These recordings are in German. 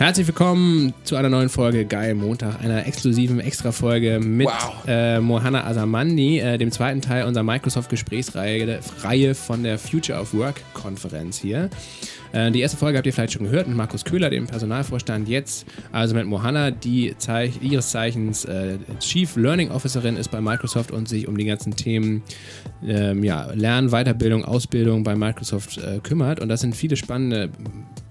Herzlich willkommen zu einer neuen Folge Geil Montag, einer exklusiven Extra-Folge mit Wow. äh, Mohana Asamandi, äh, dem zweiten Teil unserer Microsoft-Gesprächsreihe Reihe von der Future of Work-Konferenz hier. Äh, die erste Folge habt ihr vielleicht schon gehört mit Markus Köhler, dem Personalvorstand. Jetzt also mit Mohana, die Zeich ihres Zeichens äh, Chief Learning Officerin ist bei Microsoft und sich um die ganzen Themen ähm, ja, Lernen, Weiterbildung, Ausbildung bei Microsoft äh, kümmert. Und das sind viele spannende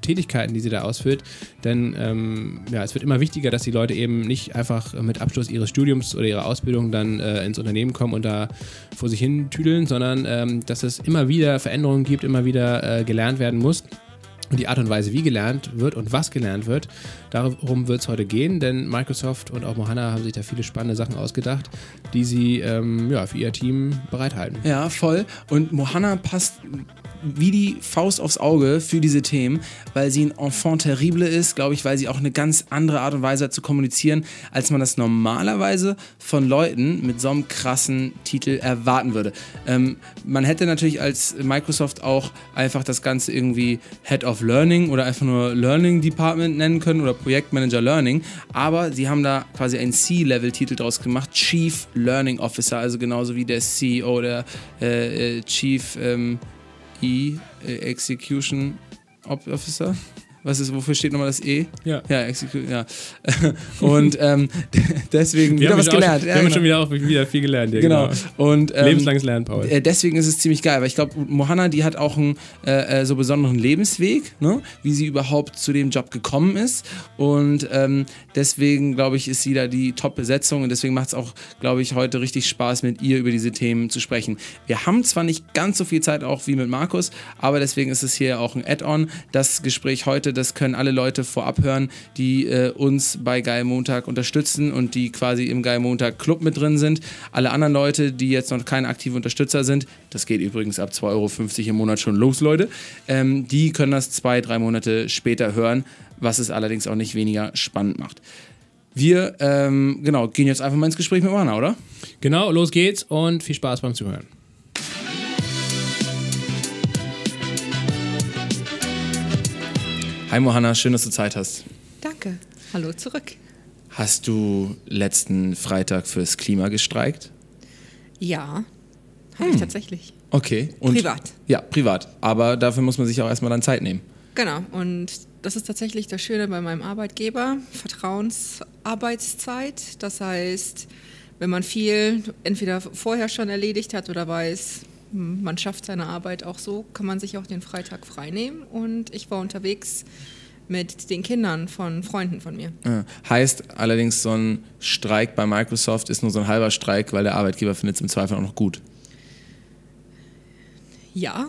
Tätigkeiten, die sie da ausführt. Denn ähm, ja, es wird immer wichtiger, dass die Leute eben nicht einfach mit Abschluss ihres Studiums oder ihrer Ausbildung dann äh, ins Unternehmen kommen und da vor sich hin tüdeln, sondern ähm, dass es immer wieder Veränderungen gibt, immer wieder äh, gelernt werden muss. Und die Art und Weise, wie gelernt wird und was gelernt wird, darum wird es heute gehen, denn Microsoft und auch Mohana haben sich da viele spannende Sachen ausgedacht, die sie ähm, ja, für ihr Team bereithalten. Ja, voll. Und Mohanna passt wie die Faust aufs Auge für diese Themen, weil sie ein Enfant terrible ist, glaube ich, weil sie auch eine ganz andere Art und Weise hat zu kommunizieren, als man das normalerweise von Leuten mit so einem krassen Titel erwarten würde. Ähm, man hätte natürlich als Microsoft auch einfach das Ganze irgendwie Head of Learning oder einfach nur Learning Department nennen können oder Projektmanager Learning, aber sie haben da quasi einen C-Level-Titel draus gemacht, Chief Learning Officer, also genauso wie der CEO, der äh, äh, Chief ähm, E, äh, Execution Officer. Was ist, wofür steht nochmal das E? Ja. Ja, Execution, ja. Und ähm, deswegen wieder was schon- gelernt. wir Ja, haben genau. schon wieder, auch wieder viel gelernt. Ja, Genau. Und, ähm, Lebenslanges Lernen, Paul. äh, deswegen ist es ziemlich geil, weil ich glaube, Mohanna, die hat auch einen äh, äh, so besonderen Lebensweg, ne? wie sie überhaupt zu dem Job gekommen ist. Und ähm, deswegen, glaube ich, ist sie da die Top-Besetzung und deswegen macht es auch, glaube ich, heute richtig Spaß, mit ihr über diese Themen zu sprechen. Wir haben zwar nicht ganz so viel Zeit auch wie mit Markus, aber deswegen ist es hier auch ein Add-on. Das Gespräch heute, das können alle Leute vorab hören, die äh, uns bei Geil Montag unterstützen und die quasi im Geil Montag Club mit drin sind. Alle anderen Leute, die jetzt noch keine aktive Unterstützer sind, das geht übrigens ab 2,50 Euro im Monat schon los, Leute, ähm, die können das zwei, drei Monate später hören, was es allerdings auch nicht weniger spannend macht. Wir, ähm, genau, gehen jetzt einfach mal ins Gespräch mit Mana, oder? Genau, los geht's und viel Spaß beim Zuhören. Hi Mohanna, schön, dass du Zeit hast. Danke. Hallo zurück. Hast du letzten Freitag fürs Klima gestreikt? Ja, habe ich tatsächlich. Okay. Und Privat. Ja, privat. Aber dafür muss man sich auch erstmal dann Zeit nehmen. Genau. Und das ist tatsächlich das Schöne bei meinem Arbeitgeber. Vertrauensarbeitszeit. Das heißt, wenn man viel entweder vorher schon erledigt hat oder weiß, hm, man schafft seine Arbeit auch so, kann man sich auch den Freitag frei nehmen. Und ich war unterwegs mit den Kindern von Freunden von mir. Ja. Heißt allerdings, so ein Streik bei Microsoft ist nur so ein halber Streik, weil der Arbeitgeber findet es im Zweifel auch noch gut. Ja.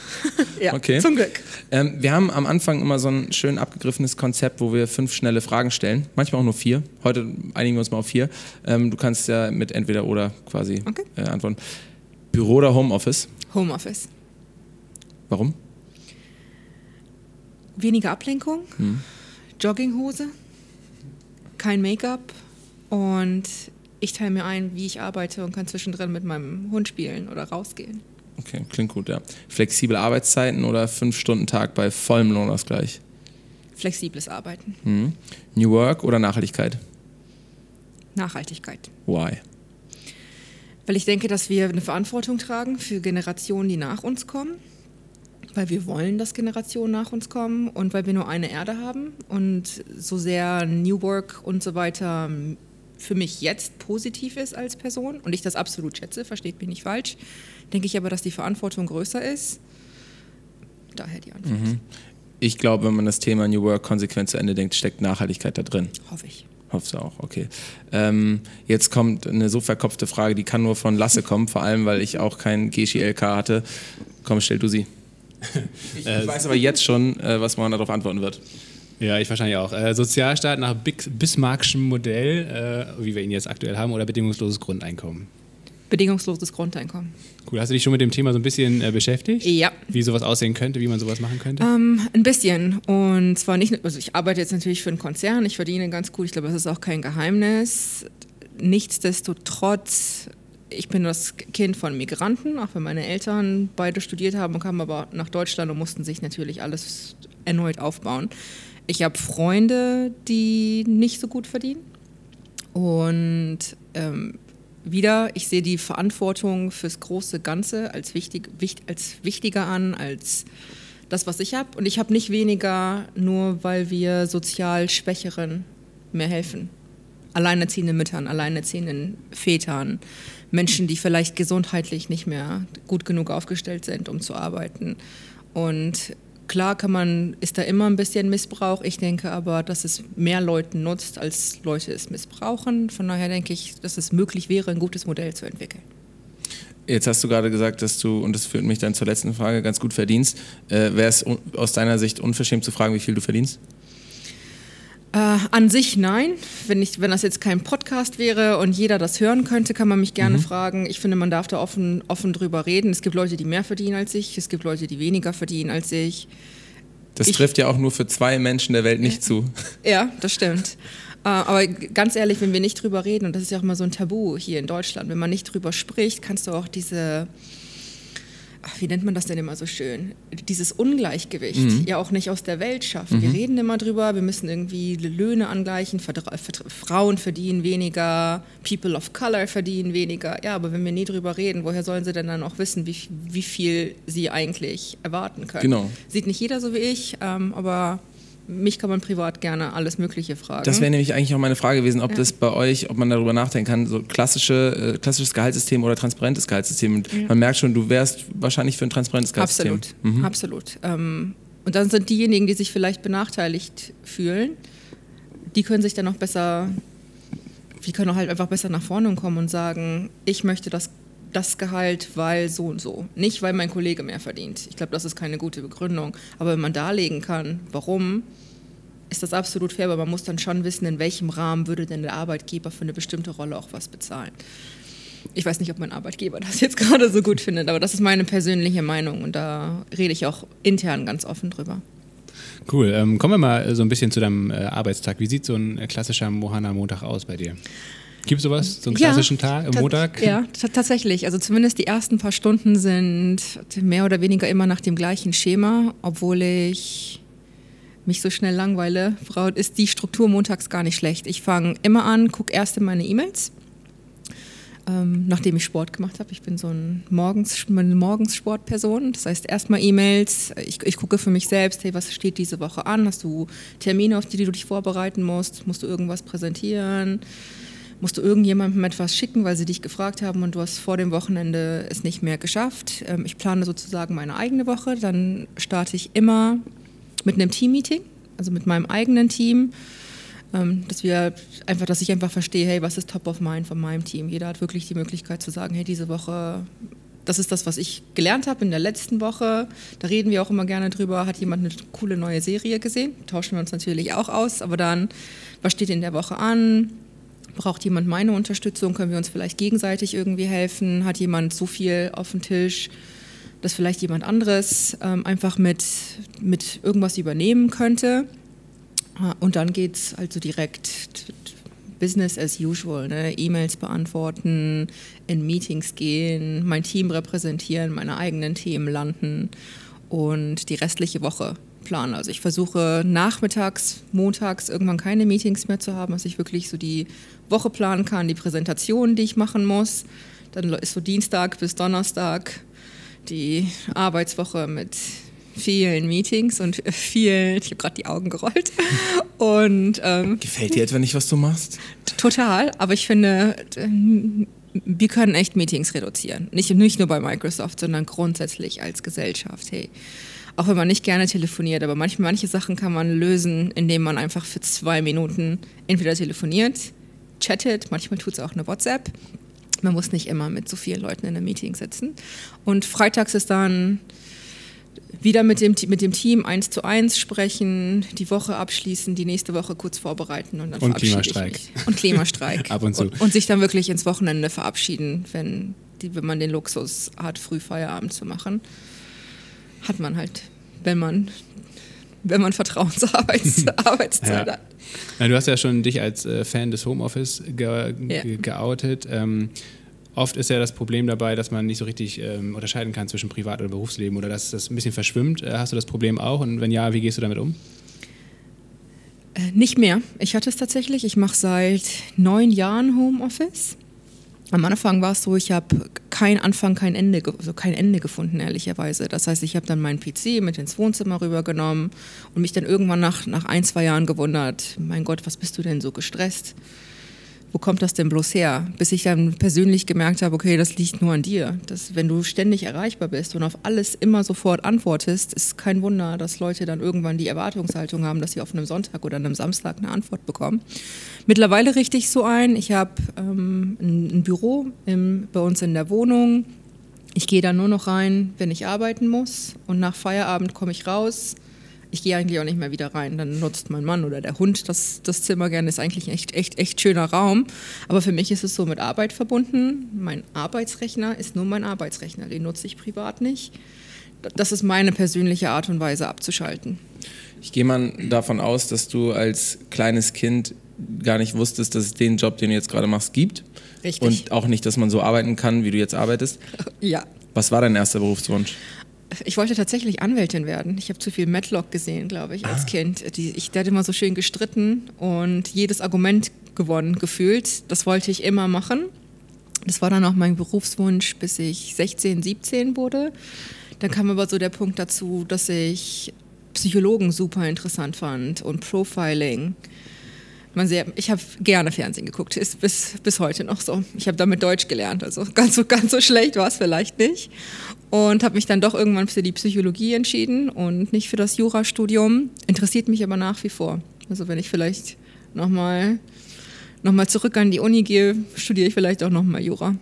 ja, Okay. zum Glück. Ähm, wir haben am Anfang immer so ein schön abgegriffenes Konzept, wo wir fünf schnelle Fragen stellen. Manchmal auch nur vier. Heute einigen wir uns mal auf vier. Ähm, du kannst ja mit entweder oder quasi Okay. äh, antworten. Büro oder Homeoffice? Homeoffice. Warum? Weniger Ablenkung, Jogginghose, kein Make-up und ich teile mir ein, wie ich arbeite und kann zwischendrin mit meinem Hund spielen oder rausgehen. Okay, klingt gut, ja. Flexible Arbeitszeiten oder fünf Stunden Tag bei vollem Lohnausgleich? Flexibles Arbeiten, Mhm. New Work oder Nachhaltigkeit? Nachhaltigkeit. Why? Weil ich denke, dass wir eine Verantwortung tragen für Generationen, die nach uns kommen. Weil wir wollen, dass Generationen nach uns kommen und weil wir nur eine Erde haben. Und so sehr New Work und so weiter für mich jetzt positiv ist als Person und ich das absolut schätze, versteht mich nicht falsch, denke ich aber, dass die Verantwortung größer ist. Daher die Antwort. Ich glaube, wenn man das Thema New Work konsequent zu Ende denkt, steckt Nachhaltigkeit da drin. Hoffe ich. Hoffst du auch, okay. Ähm, jetzt kommt eine so verkopfte Frage, die kann nur von Lasse kommen, vor allem, weil ich auch kein GSI-LK hatte. Komm, stell du sie. Ich, ich weiß aber jetzt schon, äh, was man darauf antworten wird. Ja, ich wahrscheinlich auch. Äh, Sozialstaat nach Bismarckschem Modell, äh, wie wir ihn jetzt aktuell haben, oder bedingungsloses Grundeinkommen. Bedingungsloses Grundeinkommen. Cool. Hast du dich schon mit dem Thema so ein bisschen äh, beschäftigt? Ja. Wie sowas aussehen könnte, wie man sowas machen könnte? Ähm, ein bisschen. Und zwar nicht, also ich arbeite jetzt natürlich für einen Konzern, ich verdiene ganz gut, ich glaube, das ist auch kein Geheimnis. Nichtsdestotrotz, ich bin das Kind von Migranten, auch wenn meine Eltern beide studiert haben und kamen aber nach Deutschland und mussten sich natürlich alles erneut aufbauen. Ich habe Freunde, die nicht so gut verdienen. Und ähm, wieder, ich sehe die Verantwortung fürs große Ganze als, wichtig, wichtig, als wichtiger an, als das, was ich habe. Und ich habe nicht weniger, nur weil wir sozial Schwächeren mehr helfen. Alleinerziehenden Müttern, alleinerziehenden Vätern, Menschen, die vielleicht gesundheitlich nicht mehr gut genug aufgestellt sind, um zu arbeiten. Und klar kann man, ist da immer ein bisschen Missbrauch. Ich denke aber, dass es mehr Leuten nutzt, als Leute es missbrauchen. Von daher denke ich, dass es möglich wäre, ein gutes Modell zu entwickeln. Jetzt hast du gerade gesagt, dass du, und das führt mich dann zur letzten Frage, ganz gut verdienst. Äh, Wäre es aus deiner Sicht unverschämt zu fragen, wie viel du verdienst? Äh, an sich nein. Wenn, ich, wenn das jetzt kein Podcast wäre und jeder das hören könnte, kann man mich gerne mhm. fragen. Ich finde, man darf da offen, offen drüber reden. Es gibt Leute, die mehr verdienen als ich. Es gibt Leute, die weniger verdienen als ich. Das ich, trifft ja auch nur für zwei Menschen der Welt nicht zu. Ja, das stimmt. Äh, aber ganz ehrlich, wenn wir nicht drüber reden, und das ist ja auch immer so ein Tabu hier in Deutschland, wenn man nicht drüber spricht, kannst du auch diese ach, wie nennt man das denn immer so schön? Dieses Ungleichgewicht mhm. ja auch nicht aus der Welt schaffen. Mhm. Wir reden immer drüber, wir müssen irgendwie Löhne angleichen, Frauen verdienen weniger, People of Color verdienen weniger. Ja, aber wenn wir nie drüber reden, woher sollen sie denn dann auch wissen, wie, wie viel sie eigentlich erwarten können? Genau. Sieht nicht jeder so wie ich, ähm, aber mich kann man privat gerne alles Mögliche fragen. Das wäre nämlich eigentlich auch meine Frage gewesen, ob ja. das bei euch, ob man darüber nachdenken kann, so klassische, äh, klassisches Gehaltssystem oder transparentes Gehaltssystem. Und ja. Man merkt schon, du wärst wahrscheinlich für ein transparentes Gehaltssystem. Absolut, mhm. absolut. Ähm, und dann sind diejenigen, die sich vielleicht benachteiligt fühlen, die können sich dann auch besser, die können auch halt einfach besser nach vorne kommen und sagen, ich möchte das das Gehalt, weil so und so. Nicht, weil mein Kollege mehr verdient. Ich glaube, das ist keine gute Begründung. Aber wenn man darlegen kann, warum, ist das absolut fair, aber man muss dann schon wissen, in welchem Rahmen würde denn der Arbeitgeber für eine bestimmte Rolle auch was bezahlen. Ich weiß nicht, ob mein Arbeitgeber das jetzt gerade so gut findet, aber das ist meine persönliche Meinung und da rede ich auch intern ganz offen drüber. Cool. Ähm, kommen wir mal so ein bisschen zu deinem äh, Arbeitstag. Wie sieht so ein äh, klassischer Mohana-Montag aus bei dir? Gibt es sowas, so einen klassischen ja, Tag, Montag? Ja, tatsächlich. Also zumindest die ersten paar Stunden sind mehr oder weniger immer nach dem gleichen Schema, obwohl ich mich so schnell langweile. Frau, ist die Struktur montags gar nicht schlecht. Ich fange immer an, gucke erst in meine E-Mails, ähm, nachdem ich Sport gemacht habe. Ich bin so ein Morgens, eine Morgenssportperson. Das heißt, erstmal E-Mails. Ich, ich gucke für mich selbst, hey, was steht diese Woche an? Hast du Termine, auf die du dich vorbereiten musst? Musst du irgendwas präsentieren? Musst du irgendjemandem etwas schicken, weil sie dich gefragt haben und du hast vor dem Wochenende es nicht mehr geschafft. Ähm, ich plane sozusagen meine eigene Woche. Dann starte ich immer mit einem Team-Meeting, also mit meinem eigenen Team. Ähm, dass wir einfach, dass ich einfach verstehe, hey, was ist top of mind von meinem Team? Jeder hat wirklich die Möglichkeit zu sagen, hey, diese Woche das ist das, was ich gelernt habe in der letzten Woche. Da reden wir auch immer gerne drüber. Hat jemand eine coole neue Serie gesehen? Tauschen wir uns natürlich auch aus. Aber dann, was steht in der Woche an? Braucht jemand meine Unterstützung? Können wir uns vielleicht gegenseitig irgendwie helfen? Hat jemand so viel auf dem Tisch, dass vielleicht jemand anderes ähm, einfach mit, mit irgendwas übernehmen könnte? Ah, und dann geht es also direkt Business as usual, ne? E-Mails beantworten, in Meetings gehen, mein Team repräsentieren, meine eigenen Themen landen und die restliche Woche planen. Also ich versuche nachmittags, montags irgendwann keine Meetings mehr zu haben, dass ich wirklich so die Woche planen kann, die Präsentationen, die ich machen muss. Dann ist so Dienstag bis Donnerstag die Arbeitswoche mit vielen Meetings und vielen, ich habe gerade die Augen gerollt. Und, ähm, Gefällt dir etwa nicht, was du machst? Total, aber ich finde, ähm, wir können echt Meetings reduzieren. Nicht, nicht nur bei Microsoft, sondern grundsätzlich als Gesellschaft. Hey, auch wenn man nicht gerne telefoniert, aber manche, manche Sachen kann man lösen, indem man einfach für zwei Minuten entweder telefoniert, chattet, manchmal tut es auch eine WhatsApp. Man muss nicht immer mit so vielen Leuten in einem Meeting sitzen. Und freitags ist dann wieder mit dem, mit dem Team eins zu eins sprechen, die Woche abschließen, die nächste Woche kurz vorbereiten und dann und Klimastreik. Und Klimastreik. Ab und zu. Und, und, sich dann wirklich ins Wochenende verabschieden, wenn, die, wenn man den Luxus hat, früh Feierabend zu machen hat man halt, wenn man, wenn man Vertrauensarbeitszeit ja. hat. Ja, du hast ja schon dich als äh, Fan des Homeoffice ge ja. geoutet. Ähm, oft ist ja das Problem dabei, dass man nicht so richtig ähm, unterscheiden kann zwischen Privat- oder Berufsleben oder dass das ein bisschen verschwimmt. Äh, hast du das Problem auch? Und wenn ja, wie gehst du damit um? Äh, nicht mehr. Ich hatte es tatsächlich. Ich mache seit neun Jahren Homeoffice. Am Anfang war es so, ich habe kein Anfang, kein Ende, also kein Ende gefunden, ehrlicherweise. Das heißt, ich habe dann meinen PC mit ins Wohnzimmer rübergenommen und mich dann irgendwann nach, nach ein, zwei Jahren gewundert, mein Gott, was bist du denn so gestresst? Wo kommt das denn bloß her? Bis ich dann persönlich gemerkt habe, okay, das liegt nur an dir. Dass, wenn du ständig erreichbar bist und auf alles immer sofort antwortest, ist kein Wunder, dass Leute dann irgendwann die Erwartungshaltung haben, dass sie auf einem Sonntag oder einem Samstag eine Antwort bekommen. Mittlerweile richte ich so ein, ich habe ähm, ein, ein, Büro im, bei uns in der Wohnung. Ich gehe da nur noch rein, wenn ich arbeiten muss und nach Feierabend komme ich raus ich gehe eigentlich auch nicht mehr wieder rein. Dann nutzt mein Mann oder der Hund das, das Zimmer gerne. Ist eigentlich ein echt, echt, echt schöner Raum. Aber für mich ist es so mit Arbeit verbunden. Mein Arbeitsrechner ist nur mein Arbeitsrechner. Den nutze ich privat nicht. Das ist meine persönliche Art und Weise abzuschalten. Ich gehe mal davon aus, dass du als kleines Kind gar nicht wusstest, dass es den Job, den du jetzt gerade machst, gibt. Richtig. Und auch nicht, dass man so arbeiten kann, wie du jetzt arbeitest. Ja. Was war dein erster Berufswunsch? Ich wollte tatsächlich Anwältin werden. Ich habe zu viel Matlock gesehen, glaube ich, als ah. Kind. Die, ich, der hat immer so schön gestritten und jedes Argument gewonnen gefühlt. Das wollte ich immer machen. Das war dann auch mein Berufswunsch, bis ich 16, 17 wurde. Dann kam aber so der Punkt dazu, dass ich Psychologen super interessant fand und Profiling man sehr, ich habe gerne Fernsehen geguckt, ist bis, bis heute noch so. Ich habe damit Deutsch gelernt, also ganz so, ganz so schlecht war es vielleicht nicht. Und habe mich dann doch irgendwann für die Psychologie entschieden und nicht für das Jurastudium. Interessiert mich aber nach wie vor. Also wenn ich vielleicht nochmal noch mal zurück an die Uni gehe, studiere ich vielleicht auch nochmal Jura.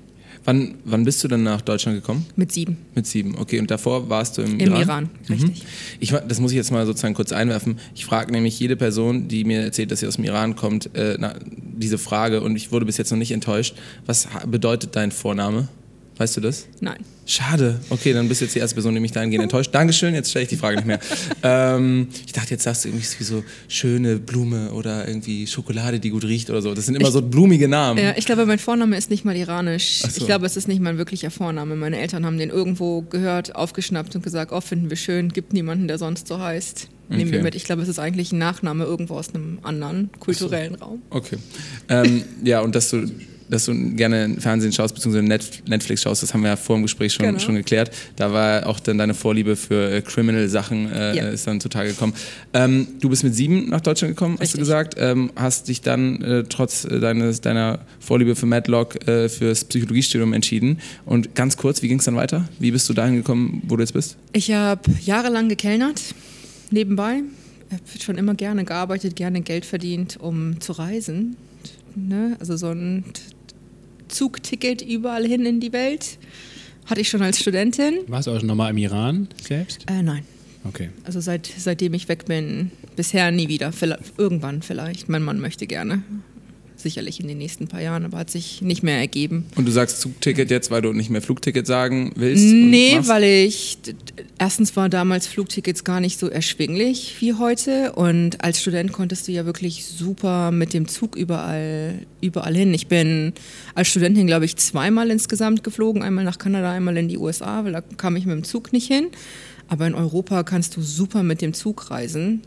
Wann, wann bist du dann nach Deutschland gekommen? Mit sieben. Mit sieben, okay. Und davor warst du im, Im Iran? Im Iran, mhm. richtig. Ich, das muss ich jetzt mal sozusagen kurz einwerfen. Ich frage nämlich jede Person, die mir erzählt, dass sie aus dem Iran kommt, äh, na, diese Frage und ich wurde bis jetzt noch nicht enttäuscht. Was bedeutet dein Vorname? Weißt du das? Nein. Schade. Okay, dann bist du jetzt die erste Person, die mich dahingehend enttäuscht. Dankeschön, jetzt stelle ich die Frage nicht mehr. ähm, ich dachte, jetzt sagst du irgendwie so schöne Blume oder irgendwie Schokolade, die gut riecht oder so. Das sind immer ich, so blumige Namen. Ja, ich glaube, mein Vorname ist nicht mal iranisch. So. Ich glaube, es ist nicht mein wirklicher Vorname. Meine Eltern haben den irgendwo gehört, aufgeschnappt und gesagt, oh, finden wir schön, gibt niemanden, der sonst so heißt. Nehmen okay. wir mit. Ich glaube, es ist eigentlich ein Nachname irgendwo aus einem anderen kulturellen so. Raum. Okay. Ähm, ja, und dass du dass du gerne Fernsehen schaust, beziehungsweise Netflix schaust, das haben wir ja vor dem Gespräch schon, genau. schon geklärt. Da war auch dann deine Vorliebe für äh, Criminal-Sachen äh, ja. ist dann zutage gekommen. Ähm, du bist mit sieben nach Deutschland gekommen, Richtig. hast du gesagt. Ähm, hast dich dann äh, trotz äh, deines, deiner Vorliebe für Madlock äh, fürs Psychologiestudium entschieden. Und ganz kurz, wie ging es dann weiter? Wie bist du dahin gekommen, wo du jetzt bist? Ich habe jahrelang gekellnert, nebenbei. Ich habe schon immer gerne gearbeitet, gerne Geld verdient, um zu reisen. Ne? Also so ein Zugticket überall hin in die Welt. Hatte ich schon als Studentin. Warst du auch schon nochmal im Iran selbst? Äh, nein. Okay. Also seit, seitdem ich weg bin, bisher nie wieder. Vielleicht, irgendwann vielleicht. Mein Mann möchte gerne sicherlich in den nächsten paar Jahren, aber hat sich nicht mehr ergeben. Und du sagst Zugticket jetzt, weil du nicht mehr Flugticket sagen willst? Nee, weil ich, erstens war damals Flugtickets gar nicht so erschwinglich wie heute und als Student konntest du ja wirklich super mit dem Zug überall, überall hin. Ich bin als Studentin, glaube ich, zweimal insgesamt geflogen, einmal nach Kanada, einmal in die USA, weil da kam ich mit dem Zug nicht hin. Aber in Europa kannst du super mit dem Zug reisen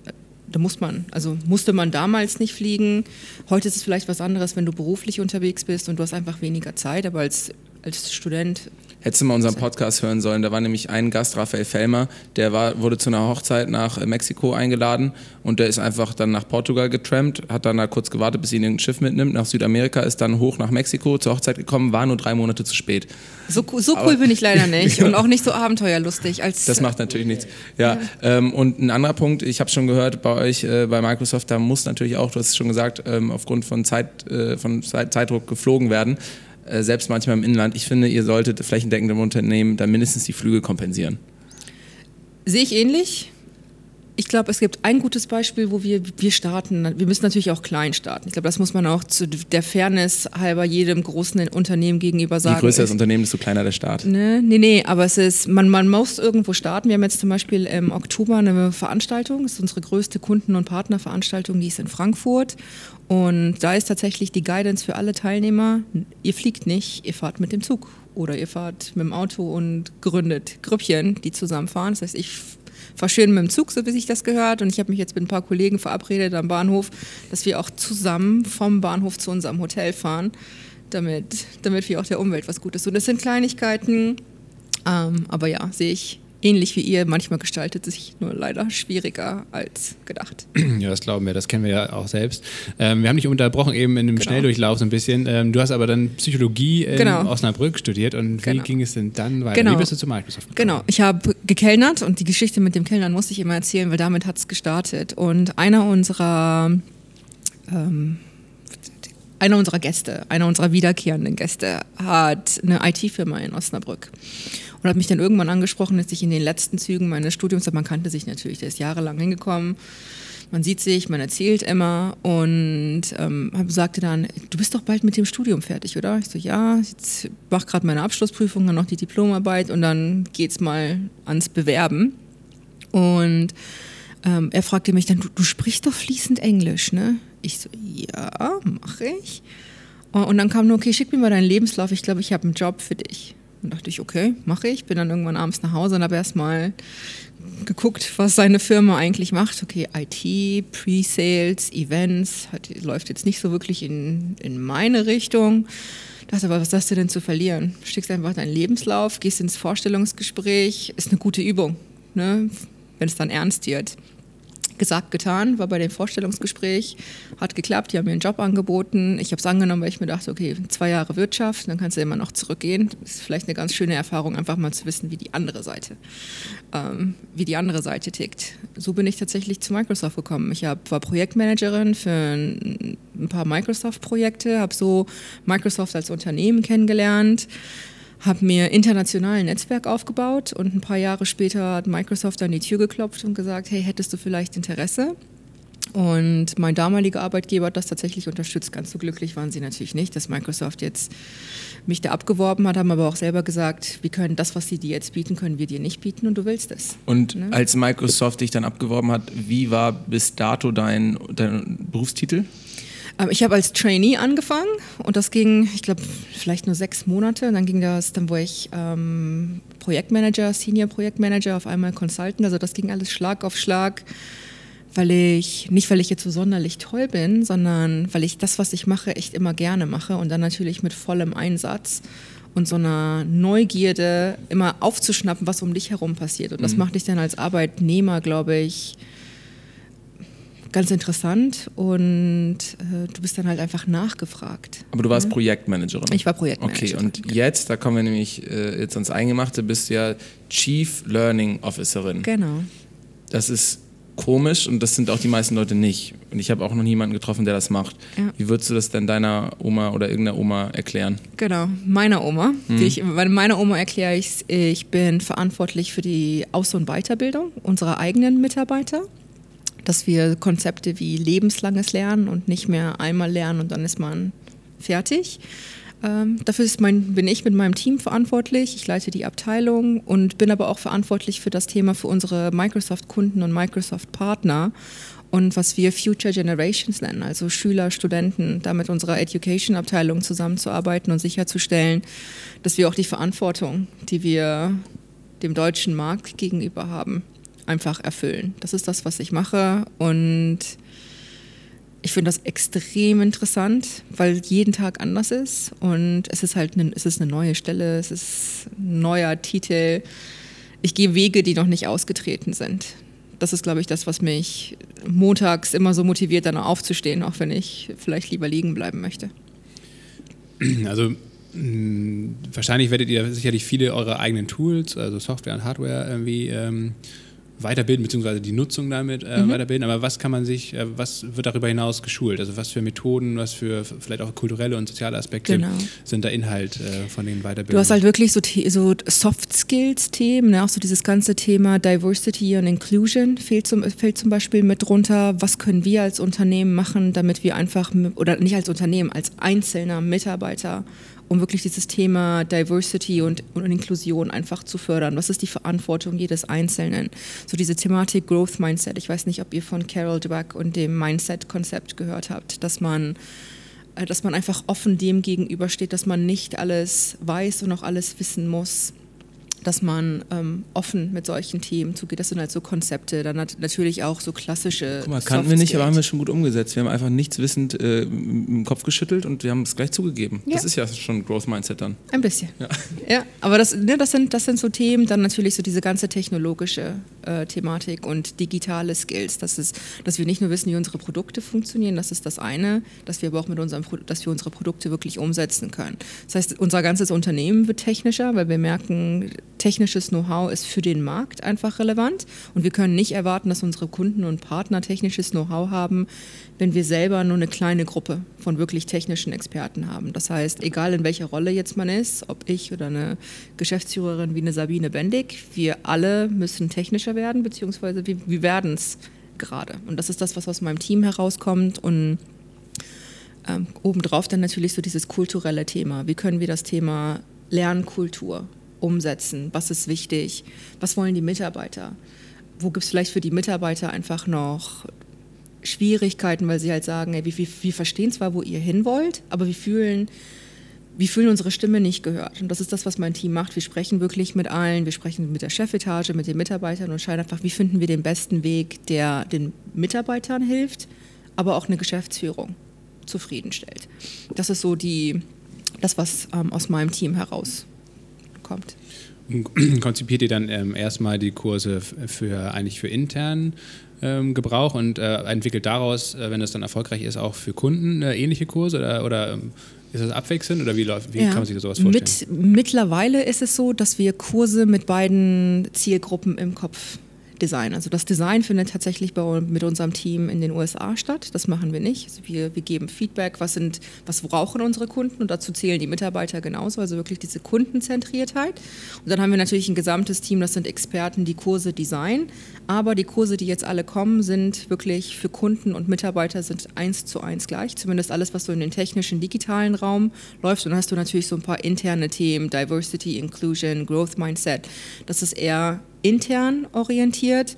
da muss man, also musste man damals nicht fliegen. Heute ist es vielleicht was anderes, wenn du beruflich unterwegs bist und du hast einfach weniger Zeit, aber als, als Student Hättest du mal unseren Podcast hören sollen. Da war nämlich ein Gast, Raphael Fellmer, der war, wurde zu einer Hochzeit nach äh, Mexiko eingeladen und der ist einfach dann nach Portugal getrampt, hat dann da kurz gewartet, bis ihn ein Schiff mitnimmt, nach Südamerika, ist dann hoch nach Mexiko zur Hochzeit gekommen, war nur drei Monate zu spät. So, so cool bin ich leider nicht und auch nicht so abenteuerlustig. Als, das macht natürlich nichts. Ja, ja. Ähm, und ein anderer Punkt, ich habe schon gehört bei euch äh, bei Microsoft, da muss natürlich auch, du hast es schon gesagt, ähm, aufgrund von, Zeit, äh, von Zeit, Zeitdruck geflogen werden. Äh, selbst manchmal im Inland. Ich finde, ihr solltet flächendeckend im Unternehmen dann mindestens die Flüge kompensieren. Sehe ich ähnlich ich glaube, es gibt ein gutes Beispiel, wo wir, wir starten. Wir müssen natürlich auch klein starten. Ich glaube, das muss man auch zu der Fairness halber jedem großen Unternehmen gegenüber sagen. Je größer das Unternehmen, desto kleiner der Staat. Ne? Nee, nee, aber es ist, man, man muss irgendwo starten. Wir haben jetzt zum Beispiel im Oktober eine Veranstaltung. Das ist unsere größte Kunden- und Partnerveranstaltung, die ist in Frankfurt. Und da ist tatsächlich die Guidance für alle Teilnehmer, ihr fliegt nicht, ihr fahrt mit dem Zug oder ihr fahrt mit dem Auto und gründet Grüppchen, die zusammenfahren. Das heißt, ich Fahr schön mit dem Zug, so wie sich das gehört. Und ich habe mich jetzt mit ein paar Kollegen verabredet am Bahnhof, dass wir auch zusammen vom Bahnhof zu unserem Hotel fahren, damit, damit wir auch der Umwelt was Gutes tun. Das sind Kleinigkeiten, ähm, aber ja, sehe ich ähnlich wie ihr. Manchmal gestaltet es sich nur leider schwieriger als gedacht. Ja, das glauben wir, das kennen wir ja auch selbst. Ähm, wir haben dich unterbrochen eben in einem genau. Schnelldurchlauf so ein bisschen. Ähm, du hast aber dann Psychologie in genau. Osnabrück studiert und wie genau. ging es denn dann weiter? Genau. Wie bist du zu Microsoft gekommen? Genau, ich habe gekellnert und die Geschichte mit dem Kellnern musste ich immer erzählen, weil damit hat es gestartet. Und einer unserer ähm, einer unserer Gäste, einer unserer wiederkehrenden Gäste, hat eine IT-Firma in Osnabrück und hat mich dann irgendwann angesprochen, dass ich in den letzten Zügen meines Studiums, man kannte sich natürlich, der ist jahrelang hingekommen, man sieht sich, man erzählt immer und ähm, sagte dann, du bist doch bald mit dem Studium fertig, oder? Ich so, ja, jetzt mache gerade meine Abschlussprüfung, dann noch die Diplomarbeit und dann geht's mal ans Bewerben. Und ähm, er fragte mich dann, du, du sprichst doch fließend Englisch, ne? Ich so, ja, mache ich. Und dann kam nur, okay, schick mir mal deinen Lebenslauf, ich glaube, ich habe einen Job für dich. Und dachte ich, okay, mache ich. Bin dann irgendwann abends nach Hause und habe erstmal geguckt, was seine Firma eigentlich macht. Okay, IT, Pre-Sales, Events, hat, läuft jetzt nicht so wirklich in, in meine Richtung. Dachte aber, was hast du denn zu verlieren? Schickst einfach deinen Lebenslauf, gehst ins Vorstellungsgespräch, ist eine gute Übung, ne? wenn es dann ernst wird gesagt, getan, war bei dem Vorstellungsgespräch, hat geklappt, die haben mir einen Job angeboten. Ich habe es angenommen, weil ich mir dachte, okay, zwei Jahre Wirtschaft, dann kannst du immer noch zurückgehen. Das ist vielleicht eine ganz schöne Erfahrung, einfach mal zu wissen, wie die andere Seite, ähm, wie die andere Seite tickt. So bin ich tatsächlich zu Microsoft gekommen. Ich hab, war Projektmanagerin für ein, ein paar Microsoft-Projekte, habe so Microsoft als Unternehmen kennengelernt habe mir international ein Netzwerk aufgebaut und ein paar Jahre später hat Microsoft an die Tür geklopft und gesagt, hey, hättest du vielleicht Interesse? Und mein damaliger Arbeitgeber hat das tatsächlich unterstützt. Ganz so glücklich waren sie natürlich nicht, dass Microsoft jetzt mich da abgeworben hat, haben aber auch selber gesagt, wir können das, was sie dir jetzt bieten, können wir dir nicht bieten und du willst es. Und ne? als Microsoft dich dann abgeworben hat, wie war bis dato dein, dein Berufstitel? Ähm, ich habe als Trainee angefangen und das ging, ich glaube, vielleicht nur sechs Monate. Und dann ging das, dann wurde ich ähm, Projektmanager, Senior Projektmanager, auf einmal Consultant. Also das ging alles Schlag auf Schlag, weil ich, nicht weil ich jetzt so sonderlich toll bin, sondern weil ich das, was ich mache, echt immer gerne mache und dann natürlich mit vollem Einsatz und so einer Neugierde immer aufzuschnappen, was um dich herum passiert. Und das mhm. macht dich dann als Arbeitnehmer, glaube ich, ganz interessant und äh, du bist dann halt einfach nachgefragt. Aber du warst ja? Projektmanagerin? Ich war Projektmanagerin. Okay, und genau. jetzt, da kommen wir nämlich äh, jetzt ans Eingemachte, bist du ja Chief Learning Officerin. Genau. Das ist komisch und das sind auch die meisten Leute nicht. Und ich habe auch noch niemanden getroffen, der das macht. Ja. Wie würdest du das denn deiner Oma oder irgendeiner Oma erklären? Genau, meiner Oma. Mhm. Ich, meiner Oma erkläre ich, ich bin verantwortlich für die Aus- und Weiterbildung unserer eigenen Mitarbeiter dass wir Konzepte wie lebenslanges Lernen und nicht mehr einmal lernen und dann ist man fertig. Ähm, dafür mein, bin ich mit meinem Team verantwortlich. Ich leite die Abteilung und bin aber auch verantwortlich für das Thema für unsere Microsoft-Kunden und Microsoft-Partner und was wir Future Generations nennen, also Schüler, Studenten, da mit unserer Education-Abteilung zusammenzuarbeiten und sicherzustellen, dass wir auch die Verantwortung, die wir dem deutschen Markt gegenüber haben, einfach erfüllen. Das ist das, was ich mache und ich finde das extrem interessant, weil jeden Tag anders ist und es ist halt eine, es ist eine neue Stelle, es ist ein neuer Titel. Ich gehe Wege, die noch nicht ausgetreten sind. Das ist, glaube ich, das, was mich montags immer so motiviert, dann aufzustehen, auch wenn ich vielleicht lieber liegen bleiben möchte. Also mh, wahrscheinlich werdet ihr sicherlich viele eure eigenen Tools, also Software und Hardware irgendwie ähm, weiterbilden, beziehungsweise die Nutzung damit äh, mhm. weiterbilden. Aber was kann man sich, äh, was wird darüber hinaus geschult? Also was für Methoden, was für vielleicht auch kulturelle und soziale Aspekte genau. sind da Inhalt äh, von den Weiterbildungen? Du hast halt wirklich so, so Soft Skills-Themen, ne? auch so dieses ganze Thema Diversity und Inclusion fehlt zum, fällt zum Beispiel mit drunter. Was können wir als Unternehmen machen, damit wir einfach, oder nicht als Unternehmen, als einzelner Mitarbeiter um wirklich dieses Thema Diversity und, und, Inklusion einfach zu fördern? Was ist die Verantwortung jedes Einzelnen? So diese Thematik Growth Mindset. Ich weiß nicht, ob ihr von Carol Dweck und dem Mindset-Konzept gehört habt, dass man äh, dass man einfach offen dem gegenübersteht, dass man nicht alles weiß und auch alles wissen muss dass man ähm, offen mit solchen Themen zugeht. Das sind halt so Konzepte, dann nat natürlich auch so klassische. Guck mal, kannten wir nicht, aber haben wir schon gut umgesetzt. Wir haben einfach nichts wissend äh, im Kopf geschüttelt und wir haben es gleich zugegeben. Ja. Das ist ja schon Growth Mindset dann. Ein bisschen. Ja, ja aber das, ne, das, sind, das sind so Themen, dann natürlich so diese ganze technologische äh, Thematik und digitale Skills. Das ist, dass wir nicht nur wissen, wie unsere Produkte funktionieren, das ist das eine, dass wir aber auch mit unserem dass wir unsere Produkte wirklich umsetzen können. Das heißt, unser ganzes Unternehmen wird technischer, weil wir merken, technisches Know-how ist für den Markt einfach relevant und wir können nicht erwarten, dass unsere Kunden und Partner technisches Know-how haben, wenn wir selber nur eine kleine Gruppe von wirklich technischen Experten haben. Das heißt, egal in welcher Rolle jetzt man ist, ob ich oder eine Geschäftsführerin wie eine Sabine Bendig, wir alle müssen technischer werden, beziehungsweise wir, wir werden es gerade. Und das ist das, was aus meinem Team herauskommt und ähm, obendrauf dann natürlich so dieses kulturelle Thema. Wie können wir das Thema Lernkultur umsetzen? Was ist wichtig? Was wollen die Mitarbeiter? Wo gibt es vielleicht für die Mitarbeiter einfach noch Schwierigkeiten, weil sie halt sagen, ey, wir, wir, wir verstehen zwar, wo ihr hin wollt, aber wir fühlen, wir fühlen unsere Stimme nicht gehört. Und das ist das, was mein Team macht. Wir sprechen wirklich mit allen, wir sprechen mit der Chefetage, mit den Mitarbeitern und schauen einfach, wie finden wir den besten Weg, der den Mitarbeitern hilft, aber auch eine Geschäftsführung zufriedenstellt. Das ist so die, das, was ähm, aus meinem Team herauskommt. Konzipiert ihr dann ähm, erstmal die Kurse für eigentlich für internen ähm, Gebrauch und äh, entwickelt daraus, äh, wenn das dann erfolgreich ist, auch für Kunden äh, ähnliche Kurse oder, oder ähm, ist das abwechselnd oder wie, läuft, wie ja. kann man sich sowas vorstellen? Mit, mittlerweile ist es so, dass wir Kurse mit beiden Zielgruppen im Kopf Design. Also das Design findet tatsächlich bei, mit unserem Team in den USA statt. Das machen wir nicht. Also wir, wir geben Feedback, was, sind, was brauchen unsere Kunden und dazu zählen die Mitarbeiter genauso, also wirklich diese Kundenzentriertheit. Und dann haben wir natürlich ein gesamtes Team, das sind Experten, die Kurse designen. Aber die Kurse, die jetzt alle kommen, sind wirklich für Kunden und Mitarbeiter sind eins zu eins gleich. Zumindest alles, was so in den technischen, digitalen Raum läuft. Und dann hast du natürlich so ein paar interne Themen, Diversity, Inclusion, Growth Mindset. Das ist eher intern orientiert.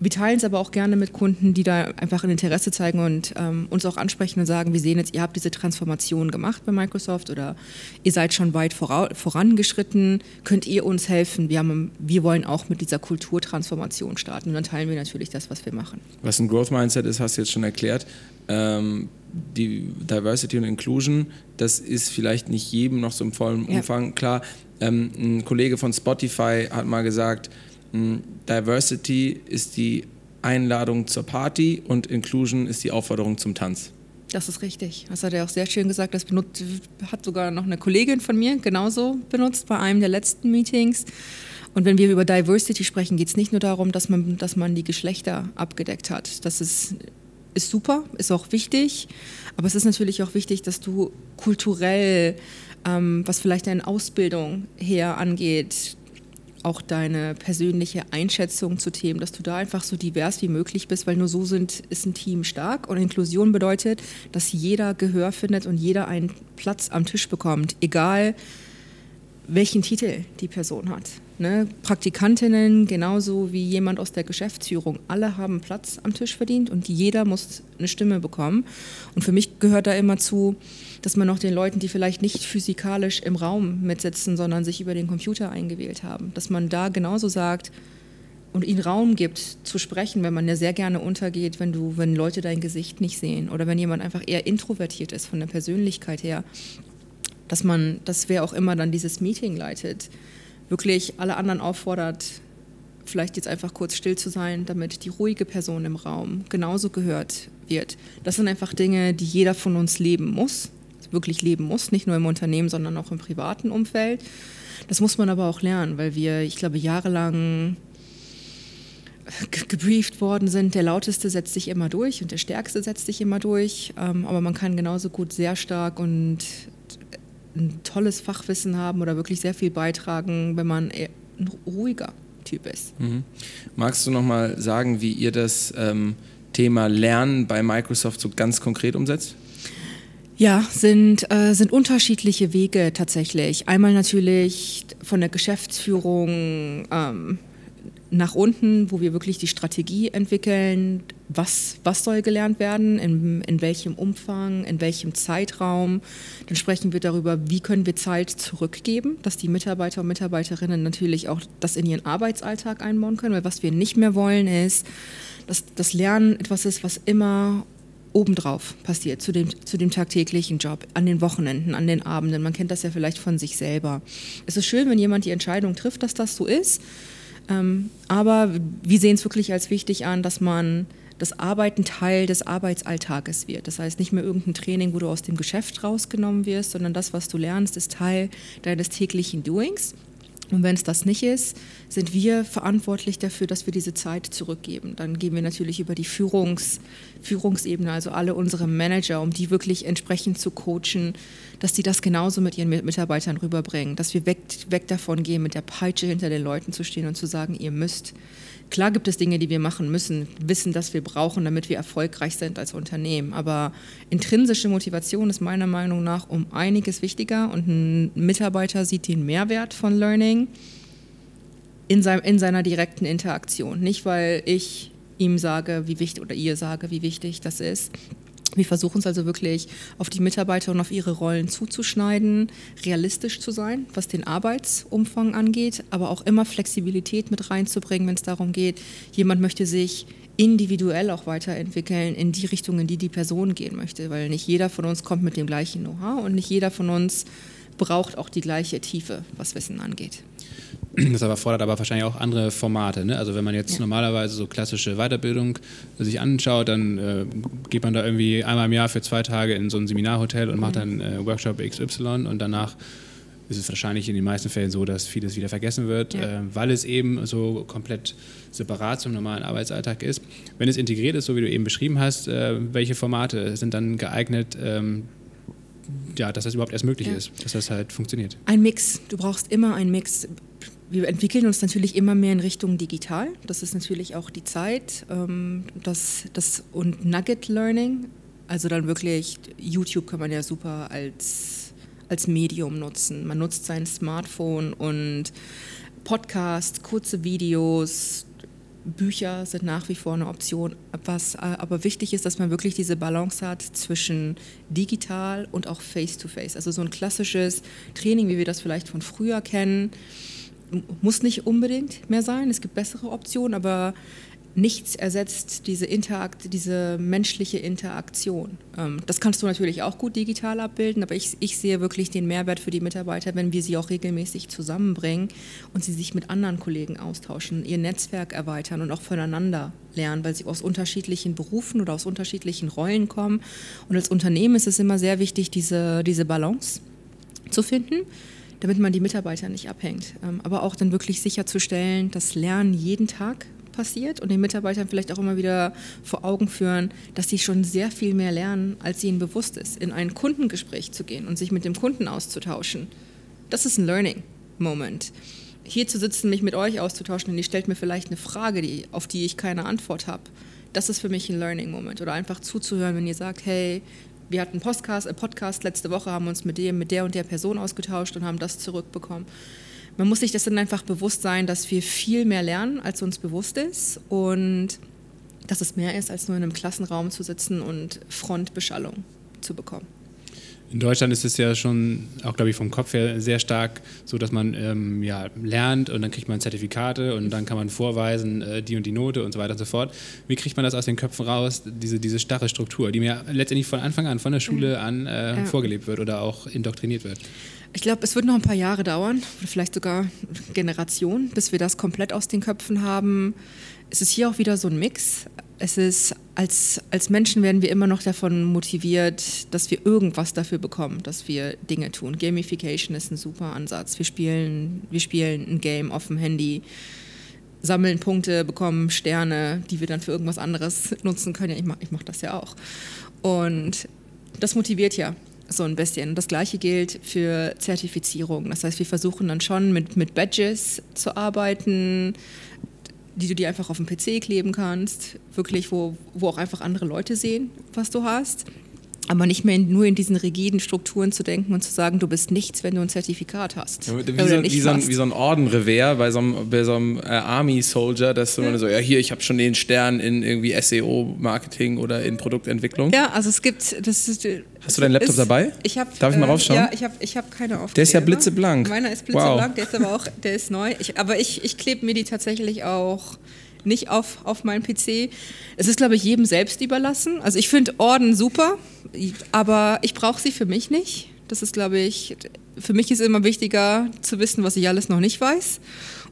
Wir teilen es aber auch gerne mit Kunden, die da einfach ein Interesse zeigen und ähm, uns auch ansprechen und sagen, wir sehen jetzt, ihr habt diese Transformation gemacht bei Microsoft oder ihr seid schon weit vorangeschritten, könnt ihr uns helfen? Wir, haben, wir wollen auch mit dieser Kulturtransformation starten und dann teilen wir natürlich das, was wir machen. Was ein Growth Mindset ist, hast du jetzt schon erklärt. Ähm, die Diversity und Inclusion, das ist vielleicht nicht jedem noch so im vollen Umfang ja. klar. Ähm, ein Kollege von Spotify hat mal gesagt, Diversity ist die Einladung zur Party und Inclusion ist die Aufforderung zum Tanz. Das ist richtig. Das hat er auch sehr schön gesagt. Das benutzt, hat sogar noch eine Kollegin von mir genauso benutzt bei einem der letzten Meetings. Und wenn wir über Diversity sprechen, geht es nicht nur darum, dass man, dass man die Geschlechter abgedeckt hat. Das ist, ist super, ist auch wichtig. Aber es ist natürlich auch wichtig, dass du kulturell, ähm, was vielleicht deine Ausbildung her angeht, auch deine persönliche Einschätzung zu Themen, dass du da einfach so divers wie möglich bist, weil nur so sind, ist ein Team stark. Und Inklusion bedeutet, dass jeder Gehör findet und jeder einen Platz am Tisch bekommt, egal welchen Titel die Person hat. Ne? Praktikantinnen genauso wie jemand aus der Geschäftsführung. Alle haben Platz am Tisch verdient und jeder muss eine Stimme bekommen. Und für mich gehört da immer zu, dass man auch den Leuten, die vielleicht nicht physikalisch im Raum mitsitzen, sondern sich über den Computer eingewählt haben, dass man da genauso sagt und ihnen Raum gibt zu sprechen, wenn man ja sehr gerne untergeht, wenn du, wenn Leute dein Gesicht nicht sehen oder wenn jemand einfach eher introvertiert ist von der Persönlichkeit her, dass man, dass wer auch immer dann dieses Meeting leitet, wirklich alle anderen auffordert, vielleicht jetzt einfach kurz still zu sein, damit die ruhige Person im Raum genauso gehört wird. Das sind einfach Dinge, die jeder von uns leben muss, wirklich leben muss, nicht nur im Unternehmen, sondern auch im privaten Umfeld. Das muss man aber auch lernen, weil wir, ich glaube, jahrelang gebrieft worden sind, der lauteste setzt sich immer durch und der stärkste setzt sich immer durch. Ähm, aber man kann genauso gut sehr stark und ein tolles Fachwissen haben oder wirklich sehr viel beitragen, wenn man ein ruhiger Typ ist. Mhm. Magst du noch mal sagen, wie ihr das ähm, Thema Lernen bei Microsoft so ganz konkret umsetzt? Ja, sind, äh, sind unterschiedliche Wege tatsächlich. Einmal natürlich von der Geschäftsführung ähm, nach unten, wo wir wirklich die Strategie entwickeln, was, was soll gelernt werden, in, in welchem Umfang, in welchem Zeitraum. Dann sprechen wir darüber, wie können wir Zeit zurückgeben, dass die Mitarbeiter und Mitarbeiterinnen natürlich auch das in ihren Arbeitsalltag einbauen können, weil was wir nicht mehr wollen ist, dass das Lernen etwas ist, was immer obendrauf passiert, zu dem, zu dem tagtäglichen Job, an den Wochenenden, an den Abenden. Man kennt das ja vielleicht von sich selber. Es ist schön, wenn jemand die Entscheidung trifft, dass das so ist. Ähm, aber wir sehen es wirklich als wichtig an, dass man das Arbeiten Teil des Arbeitsalltages wird. Das heißt nicht mehr irgendein Training, wo du aus dem Geschäft rausgenommen wirst, sondern das, was du lernst, ist Teil deines täglichen Doings. Und wenn es das nicht ist, sind wir verantwortlich dafür, dass wir diese Zeit zurückgeben. Dann gehen wir natürlich über die Führungs, Führungsebene, also alle unsere Manager, um die wirklich entsprechend zu coachen, dass die das genauso mit ihren Mitarbeitern rüberbringen, dass wir weg, weg davon gehen, mit der Peitsche hinter den Leuten zu stehen und zu sagen, ihr müsst. Klar gibt es Dinge, die wir machen müssen, wissen, dass wir brauchen, damit wir erfolgreich sind als Unternehmen. Aber intrinsische Motivation ist meiner Meinung nach um einiges wichtiger und ein Mitarbeiter sieht den Mehrwert von Learning in, seinem, in seiner direkten Interaktion. Nicht, weil ich ihm sage, wie wichtig oder ihr sage, wie wichtig das ist, wir versuchen es also wirklich auf die Mitarbeiter und auf ihre Rollen zuzuschneiden, realistisch zu sein, was den Arbeitsumfang angeht, aber auch immer Flexibilität mit reinzubringen, wenn es darum geht, jemand möchte sich individuell auch weiterentwickeln in die Richtung, in die die Person gehen möchte, weil nicht jeder von uns kommt mit dem gleichen Know-how und nicht jeder von uns braucht auch die gleiche Tiefe, was Wissen angeht. Das aber fordert aber wahrscheinlich auch andere Formate. Ne? Also wenn man jetzt ja. normalerweise so klassische Weiterbildung sich anschaut, dann äh, geht man da irgendwie einmal im Jahr für zwei Tage in so ein Seminarhotel und mhm. macht dann äh, Workshop XY und danach ist es wahrscheinlich in den meisten Fällen so, dass vieles wieder vergessen wird, ja. äh, weil es eben so komplett separat zum normalen Arbeitsalltag ist. Wenn es integriert ist, so wie du eben beschrieben hast, äh, welche Formate sind dann geeignet, ähm, ja, dass das überhaupt erst möglich ja. ist, dass das halt funktioniert? Ein Mix. Du brauchst immer einen Mix wir entwickeln uns natürlich immer mehr in Richtung digital. Das ist natürlich auch die Zeit. Ähm, das, das, und Nugget Learning, also dann wirklich, YouTube kann man ja super als, als Medium nutzen. Man nutzt sein Smartphone und Podcasts, kurze Videos, Bücher sind nach wie vor eine Option. Was äh, aber wichtig ist, dass man wirklich diese Balance hat zwischen digital und auch face-to-face. -face. Also so ein klassisches Training, wie wir das vielleicht von früher kennen muss nicht unbedingt mehr sein. Es gibt bessere Optionen, aber nichts ersetzt diese, Interakt, diese menschliche Interaktion. Ähm, das kannst du natürlich auch gut digital abbilden, aber ich, ich, sehe wirklich den Mehrwert für die Mitarbeiter, wenn wir sie auch regelmäßig zusammenbringen und sie sich mit anderen Kollegen austauschen, ihr Netzwerk erweitern und auch voneinander lernen, weil sie aus unterschiedlichen Berufen oder aus unterschiedlichen Rollen kommen. Und als Unternehmen ist es immer sehr wichtig, diese, diese Balance zu finden damit man die Mitarbeiter nicht abhängt. Ähm, aber auch dann wirklich sicherzustellen, dass Lernen jeden Tag passiert und den Mitarbeitern vielleicht auch immer wieder vor Augen führen, dass sie schon sehr viel mehr lernen, als ihnen bewusst ist, in ein Kundengespräch zu gehen und sich mit dem Kunden auszutauschen. Das ist ein Learning Moment. Hier zu sitzen, mich mit euch auszutauschen und ihr stellt mir vielleicht eine Frage, die, auf die ich keine Antwort habe. Das ist für mich ein Learning Moment. Oder einfach zuzuhören, wenn ihr sagt, hey, wir hatten Podcast, einen Podcast letzte Woche, haben uns mit, dem, mit der und der Person ausgetauscht und haben das zurückbekommen. Man muss sich das dann einfach bewusst sein, dass wir viel mehr lernen, als uns bewusst ist und dass es mehr ist, als nur in einem Klassenraum zu sitzen und Frontbeschallung zu bekommen. In Deutschland ist es ja schon, auch glaube ich vom Kopf her, sehr stark so, dass man ähm, ja, lernt und dann kriegt man Zertifikate und dann kann man vorweisen, äh, die und die Note und so weiter und so fort. Wie kriegt man das aus den Köpfen raus, diese, diese starre Struktur, die mir letztendlich von Anfang an, von der Schule an äh, ja. vorgelebt wird oder auch indoktriniert wird? Ich glaube, es wird noch ein paar Jahre dauern, oder vielleicht sogar Generationen, bis wir das komplett aus den Köpfen haben. Es ist hier auch wieder so ein Mix es ist, als, als Menschen werden wir immer noch davon motiviert, dass wir irgendwas dafür bekommen, dass wir Dinge tun. Gamification ist ein super Ansatz. Wir spielen, wir spielen ein Game auf dem Handy, sammeln Punkte, bekommen Sterne, die wir dann für irgendwas anderes nutzen können. Ja, ich mache ich mach das ja auch. Und das motiviert ja so ein bisschen. Das gleiche gilt für Zertifizierung. Das heißt, wir versuchen dann schon mit, mit Badges zu arbeiten, die du dir einfach auf den PC kleben kannst, wirklich, wo, wo auch einfach andere Leute sehen, was du hast. Aber nicht mehr in, nur in diesen rigiden Strukturen zu denken und zu sagen, du bist nichts, wenn du ein Zertifikat hast. Wie, so, wie, so ein, wie, so ein, Ordenrevers bei so einem, bei so einem äh, Army-Soldier, dass du ja. so, ja hier, ich habe schon den Stern in irgendwie SEO-Marketing oder in Produktentwicklung. Ja, also es gibt, das ist, Hast du deinen Laptop ist, dabei? Ich hab, Darf ich mal äh, raufschauen? Ja, ich habe ich hab keine Aufkleber. Der ist ja blitzeblank. Meiner ist blitzeblank, wow. der ist aber auch, der ist neu. Ich, aber ich, ich klebe mir die tatsächlich auch nicht auf, auf meinen PC. Es ist, glaube ich, jedem selbst überlassen. Also ich finde Orden super, aber ich brauche sie für mich nicht. Das ist, glaube ich, für mich ist immer wichtiger zu wissen, was ich alles noch nicht weiß.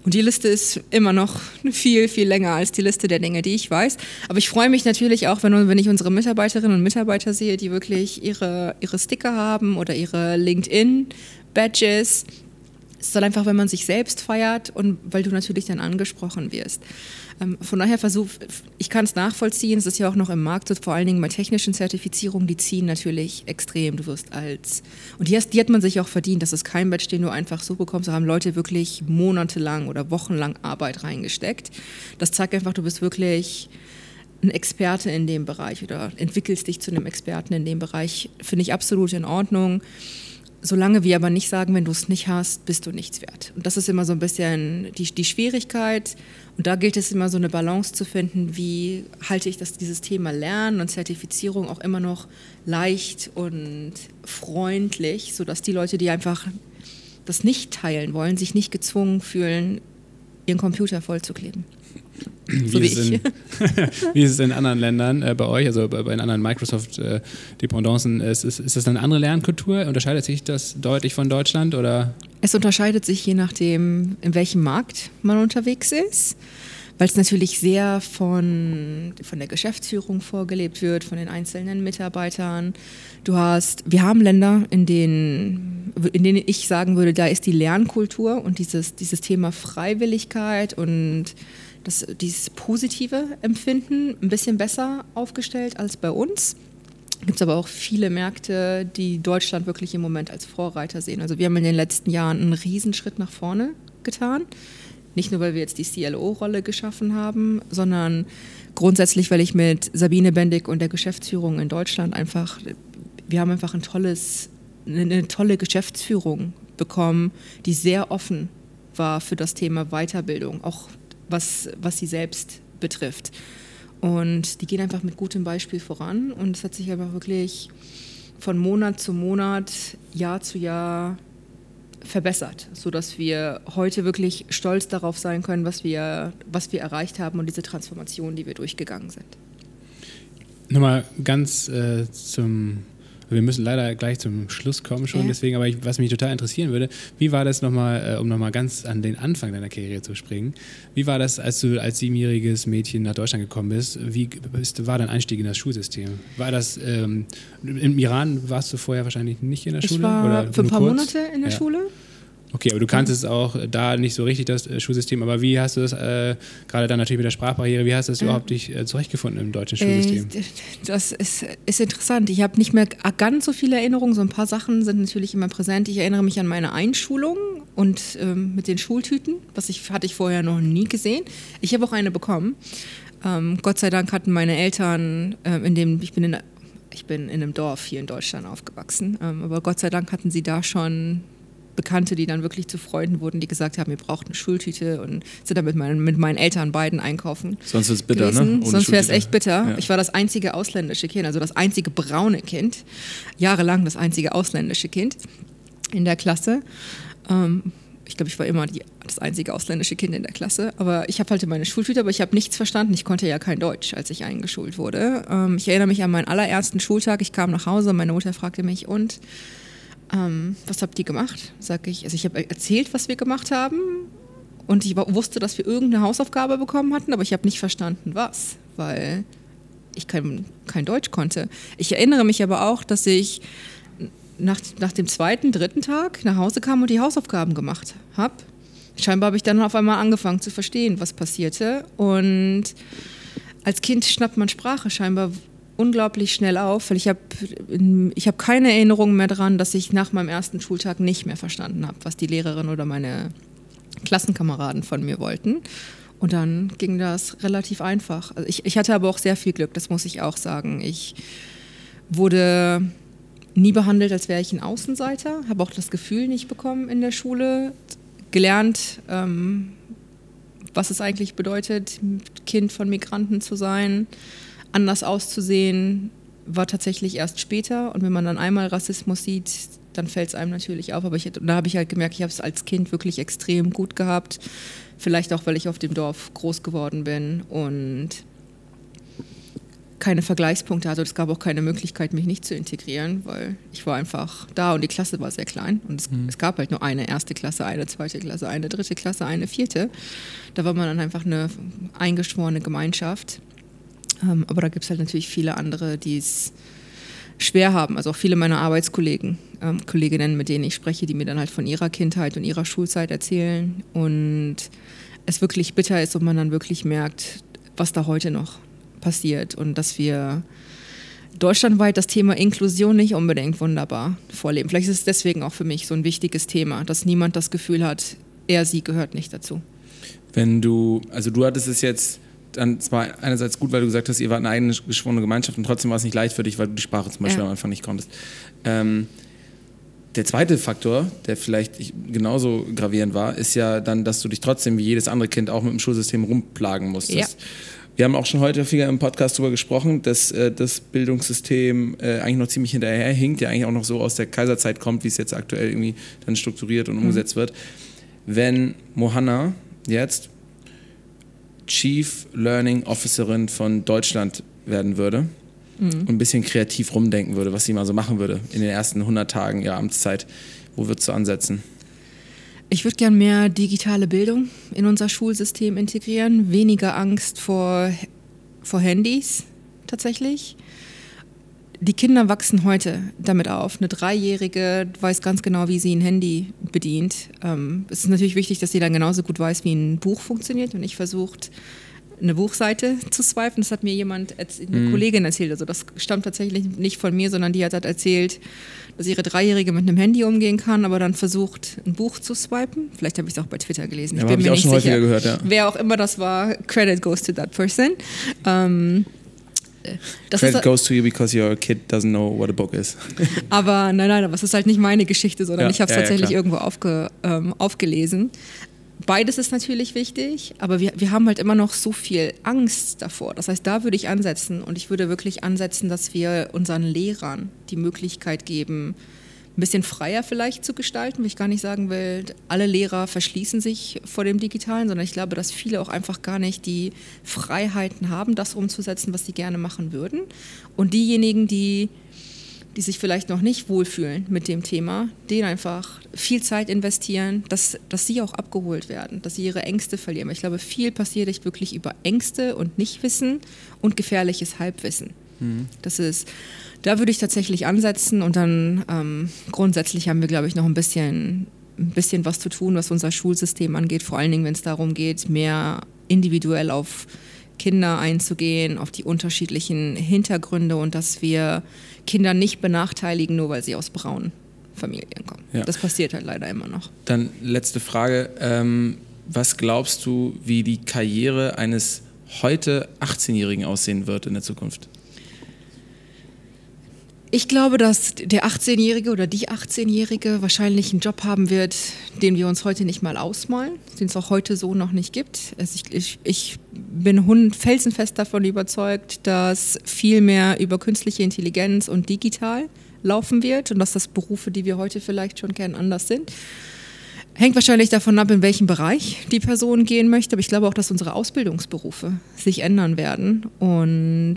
Und die Liste ist immer noch viel, viel länger als die Liste der Dinge, die ich weiß. Aber ich freue mich natürlich auch, wenn, wenn ich unsere Mitarbeiterinnen und Mitarbeiter sehe, die wirklich ihre, ihre Sticker haben oder ihre LinkedIn-Badges es soll einfach, wenn man sich selbst feiert und weil du natürlich dann angesprochen wirst. Ähm, von daher versuch, ich kann es nachvollziehen, es ist ja auch noch im Markt, vor allen Dingen bei technischen Zertifizierungen, die ziehen natürlich extrem. Du wirst als, und die, hast, die hat man sich auch verdient, das ist kein Badge, den du einfach so bekommst, da haben Leute wirklich monatelang oder wochenlang Arbeit reingesteckt. Das zeigt einfach, du bist wirklich ein Experte in dem Bereich oder entwickelst dich zu einem Experten in dem Bereich, finde ich absolut in Ordnung. Solange wir aber nicht sagen, wenn du es nicht hast, bist du nichts wert. Und das ist immer so ein bisschen die, die Schwierigkeit. Und da gilt es immer so eine Balance zu finden, wie halte ich das, dieses Thema Lernen und Zertifizierung auch immer noch leicht und freundlich, sodass die Leute, die einfach das nicht teilen wollen, sich nicht gezwungen fühlen, ihren Computer vollzukleben. So wie, wie, in, wie, ist es in anderen Ländern äh, bei euch, also bei, bei anderen Microsoft-Dependancen? Äh, ist, ist, ist das eine andere Lernkultur? Unterscheidet sich das deutlich von Deutschland? Oder? Es unterscheidet sich je nachdem, in welchem Markt man unterwegs ist weil es natürlich sehr von, von der Geschäftsführung vorgelebt wird, von den einzelnen Mitarbeitern. Du hast, wir haben Länder, in denen, in denen ich sagen würde, da ist die Lernkultur und dieses, dieses Thema Freiwilligkeit und das, dieses positive Empfinden ein bisschen besser aufgestellt als bei uns. Gibt es aber auch viele Märkte, die Deutschland wirklich im Moment als Vorreiter sehen. Also wir haben in den letzten Jahren einen Riesenschritt nach vorne getan. Nicht nur, weil wir jetzt die CLO-Rolle geschaffen haben, sondern grundsätzlich, weil ich mit Sabine Bendig und der Geschäftsführung in Deutschland einfach, wir haben einfach ein tolles, eine tolle Geschäftsführung bekommen, die sehr offen war für das Thema Weiterbildung, auch was, was sie selbst betrifft. Und die gehen einfach mit gutem Beispiel voran und es hat sich einfach wirklich von Monat zu Monat, Jahr zu Jahr verbessert, sodass wir heute wirklich stolz darauf sein können, was wir, was wir erreicht haben und diese Transformation, die wir durchgegangen sind. Nochmal ganz äh, zum wir müssen leider gleich zum Schluss kommen schon, ja. deswegen, aber ich, was mich total interessieren würde, wie war das nochmal, äh, um nochmal ganz an den Anfang deiner Karriere zu springen, wie war das, als du als siebenjähriges Mädchen nach Deutschland gekommen bist, wie bist, war dein Einstieg in das Schulsystem? War das, ähm, im Iran warst du vorher wahrscheinlich nicht in der Schule? Ich war für ein paar kurz? Monate in der ja. Schule Okay, aber du kannst es auch da nicht so richtig, das äh, Schulsystem. Aber wie hast du das, äh, gerade dann natürlich mit der Sprachbarriere, wie hast du das mhm. überhaupt dich äh, zurechtgefunden im deutschen Schulsystem? Äh, das ist, ist interessant. Ich habe nicht mehr ganz so viele Erinnerungen. So ein paar Sachen sind natürlich immer präsent. Ich erinnere mich an meine Einschulung und ähm, mit den Schultüten. Was ich, hatte ich vorher noch nie gesehen. Ich habe auch eine bekommen. Ähm, Gott sei Dank hatten meine Eltern, äh, in dem, ich bin in, ich bin in einem Dorf hier in Deutschland aufgewachsen, ähm, aber Gott sei Dank hatten sie da schon Bekannte, die dann wirklich zu Freunden wurden, die gesagt haben, ihr braucht eine Schultüte und sind dann mit meinen, mit meinen Eltern beiden einkaufen. Sonst ist es bitter, ne? gewesen. ne? Ohne Sonst wäre es echt bitter. Ja. Ich war das einzige ausländische Kind, also das einzige braune Kind, jahrelang das einzige ausländische Kind in der Klasse. Ähm, ich glaube, ich war immer die, das einzige ausländische Kind in der Klasse. Aber ich habe halt meine Schultüte, aber ich habe nichts verstanden. Ich konnte ja kein Deutsch, als ich eingeschult wurde. Ähm, ich erinnere mich an meinen allerersten Schultag. Ich kam nach Hause, meine Mutter fragte mich, und ähm, was habt ihr gemacht? Sag ich, also ich habe erzählt, was wir gemacht haben und ich wusste, dass wir irgendeine Hausaufgabe bekommen hatten, aber ich habe nicht verstanden, was, weil ich kein, kein Deutsch konnte. Ich erinnere mich aber auch, dass ich nach, nach dem zweiten, dritten Tag nach Hause kam und die Hausaufgaben gemacht habe. Scheinbar habe ich dann auf einmal angefangen zu verstehen, was passierte. Und als Kind schnappt man Sprache scheinbar unglaublich schnell auf, weil ich habe ich hab keine Erinnerung mehr daran, dass ich nach meinem ersten Schultag nicht mehr verstanden habe, was die Lehrerin oder meine Klassenkameraden von mir wollten. Und dann ging das relativ einfach. Also ich, ich hatte aber auch sehr viel Glück, das muss ich auch sagen. Ich wurde nie behandelt, als wäre ich ein Außenseiter, habe auch das Gefühl nicht bekommen in der Schule, gelernt, ähm, was es eigentlich bedeutet, Kind von Migranten zu sein, anders auszusehen, war tatsächlich erst später. Und wenn man dann einmal Rassismus sieht, dann fällt es einem natürlich auf. Aber ich, da habe ich halt gemerkt, ich habe es als Kind wirklich extrem gut gehabt. Vielleicht auch, weil ich auf dem Dorf groß geworden bin und keine Vergleichspunkte hatte. Es gab auch keine Möglichkeit, mich nicht zu integrieren, weil ich war einfach da und die Klasse war sehr klein. Und es, mhm. es, gab halt nur eine erste Klasse, eine zweite Klasse, eine dritte Klasse, eine vierte. Da war man dann einfach eine eingeschworene Gemeinschaft. Ähm, aber da gibt es halt natürlich viele andere, die es schwer haben. Also auch viele meiner Arbeitskollegen, ähm, Kolleginnen, mit denen ich spreche, die mir dann halt von ihrer Kindheit und ihrer Schulzeit erzählen. Und es wirklich bitter ist und man dann wirklich merkt, was da heute noch passiert und dass wir deutschlandweit das Thema Inklusion nicht unbedingt wunderbar vorleben. Vielleicht ist es deswegen auch für mich so ein wichtiges Thema, dass niemand das Gefühl hat, er, sie gehört nicht dazu. Wenn du, also du hattest es jetzt dann zwar einerseits gut, weil du gesagt hast, ihr wart eine eigene geschworene Gemeinschaft und trotzdem war es nicht leicht für dich, weil du die Sprache zum Beispiel ja. am Anfang nicht konntest. Ähm, der zweite Faktor, der vielleicht genauso gravierend war, ist ja dann, dass du dich trotzdem wie jedes andere Kind auch mit dem Schulsystem rumplagen musstest. Ja. Wir haben auch schon heute häufiger im Podcast darüber gesprochen, dass äh, das Bildungssystem äh, eigentlich noch ziemlich hinterherhinkt, ja eigentlich auch noch so aus der Kaiserzeit kommt, wie es jetzt aktuell irgendwie dann strukturiert und mhm. umgesetzt wird. Wenn Mohanna jetzt Chief Learning Officerin von Deutschland werden würde mhm. und ein bisschen kreativ rumdenken würde, was sie mal so machen würde in den ersten 100 Tagen ihrer Amtszeit, wo würdest du ansetzen? Ich würde gern mehr digitale Bildung in unser Schulsystem integrieren, weniger Angst vor, vor Handys tatsächlich. Die Kinder wachsen heute damit auf. Eine Dreijährige weiß ganz genau, wie sie ein Handy bedient. Ähm, es ist natürlich wichtig, dass sie dann genauso gut weiß, wie ein Buch funktioniert und nicht versucht, eine Buchseite zu swipen. Das hat mir jemand, eine mhm. Kollegin erzählt. Also das stammt tatsächlich nicht von mir, sondern die hat halt erzählt, dass ihre Dreijährige mit einem Handy umgehen kann, aber dann versucht, ein Buch zu swipen. Vielleicht habe ich es auch bei Twitter gelesen. Ich ja, bin mir ich auch nicht sicher. Gehört, ja. Wer auch immer das war, Credit goes to that person. Ähm, das Credit goes to you because your kid doesn't know what a book is. aber nein, nein, aber es ist halt nicht meine Geschichte, sondern ja, ich habe es ja, tatsächlich irgendwo aufge, ähm, aufgelesen beides ist natürlich wichtig, aber wir, wir haben halt immer noch so viel Angst davor. Das heißt, da würde ich ansetzen und ich würde wirklich ansetzen, dass wir unseren Lehrern die Möglichkeit geben, ein bisschen freier vielleicht zu gestalten, weil ich gar nicht sagen will, alle Lehrer verschließen sich vor dem Digitalen, sondern ich glaube, dass viele auch einfach gar nicht die Freiheiten haben, das umzusetzen, was sie gerne machen würden. Und diejenigen, die die sich vielleicht noch nicht wohlfühlen mit dem Thema, denen einfach viel Zeit investieren, dass, dass sie auch abgeholt werden, dass sie ihre Ängste verlieren. Ich glaube, viel passiert echt wirklich über Ängste und Nichtwissen und gefährliches Halbwissen. Mhm. Das ist, da würde ich tatsächlich ansetzen und dann ähm, grundsätzlich haben wir, glaube ich, noch ein bisschen, ein bisschen was zu tun, was unser Schulsystem angeht, vor allen Dingen, wenn es darum geht, mehr individuell auf Kinder einzugehen, auf die unterschiedlichen Hintergründe und dass wir Kinder nicht benachteiligen, nur weil sie aus braunen Familien kommen. Ja. Das passiert halt leider immer noch. Dann letzte Frage. Ähm, was glaubst du, wie die Karriere eines heute 18-Jährigen aussehen wird in der Zukunft? Ich glaube, dass der 18-Jährige oder die 18-Jährige wahrscheinlich einen Job haben wird, den wir uns heute nicht mal ausmalen, den es auch heute so noch nicht gibt. Also ich, ich, ich bin felsenfest davon überzeugt, dass viel mehr über künstliche Intelligenz und digital laufen wird und dass das Berufe, die wir heute vielleicht schon kennen, anders sind. Hängt wahrscheinlich davon ab, in welchem Bereich die Person gehen möchte, aber ich glaube auch, dass unsere Ausbildungsberufe sich ändern werden und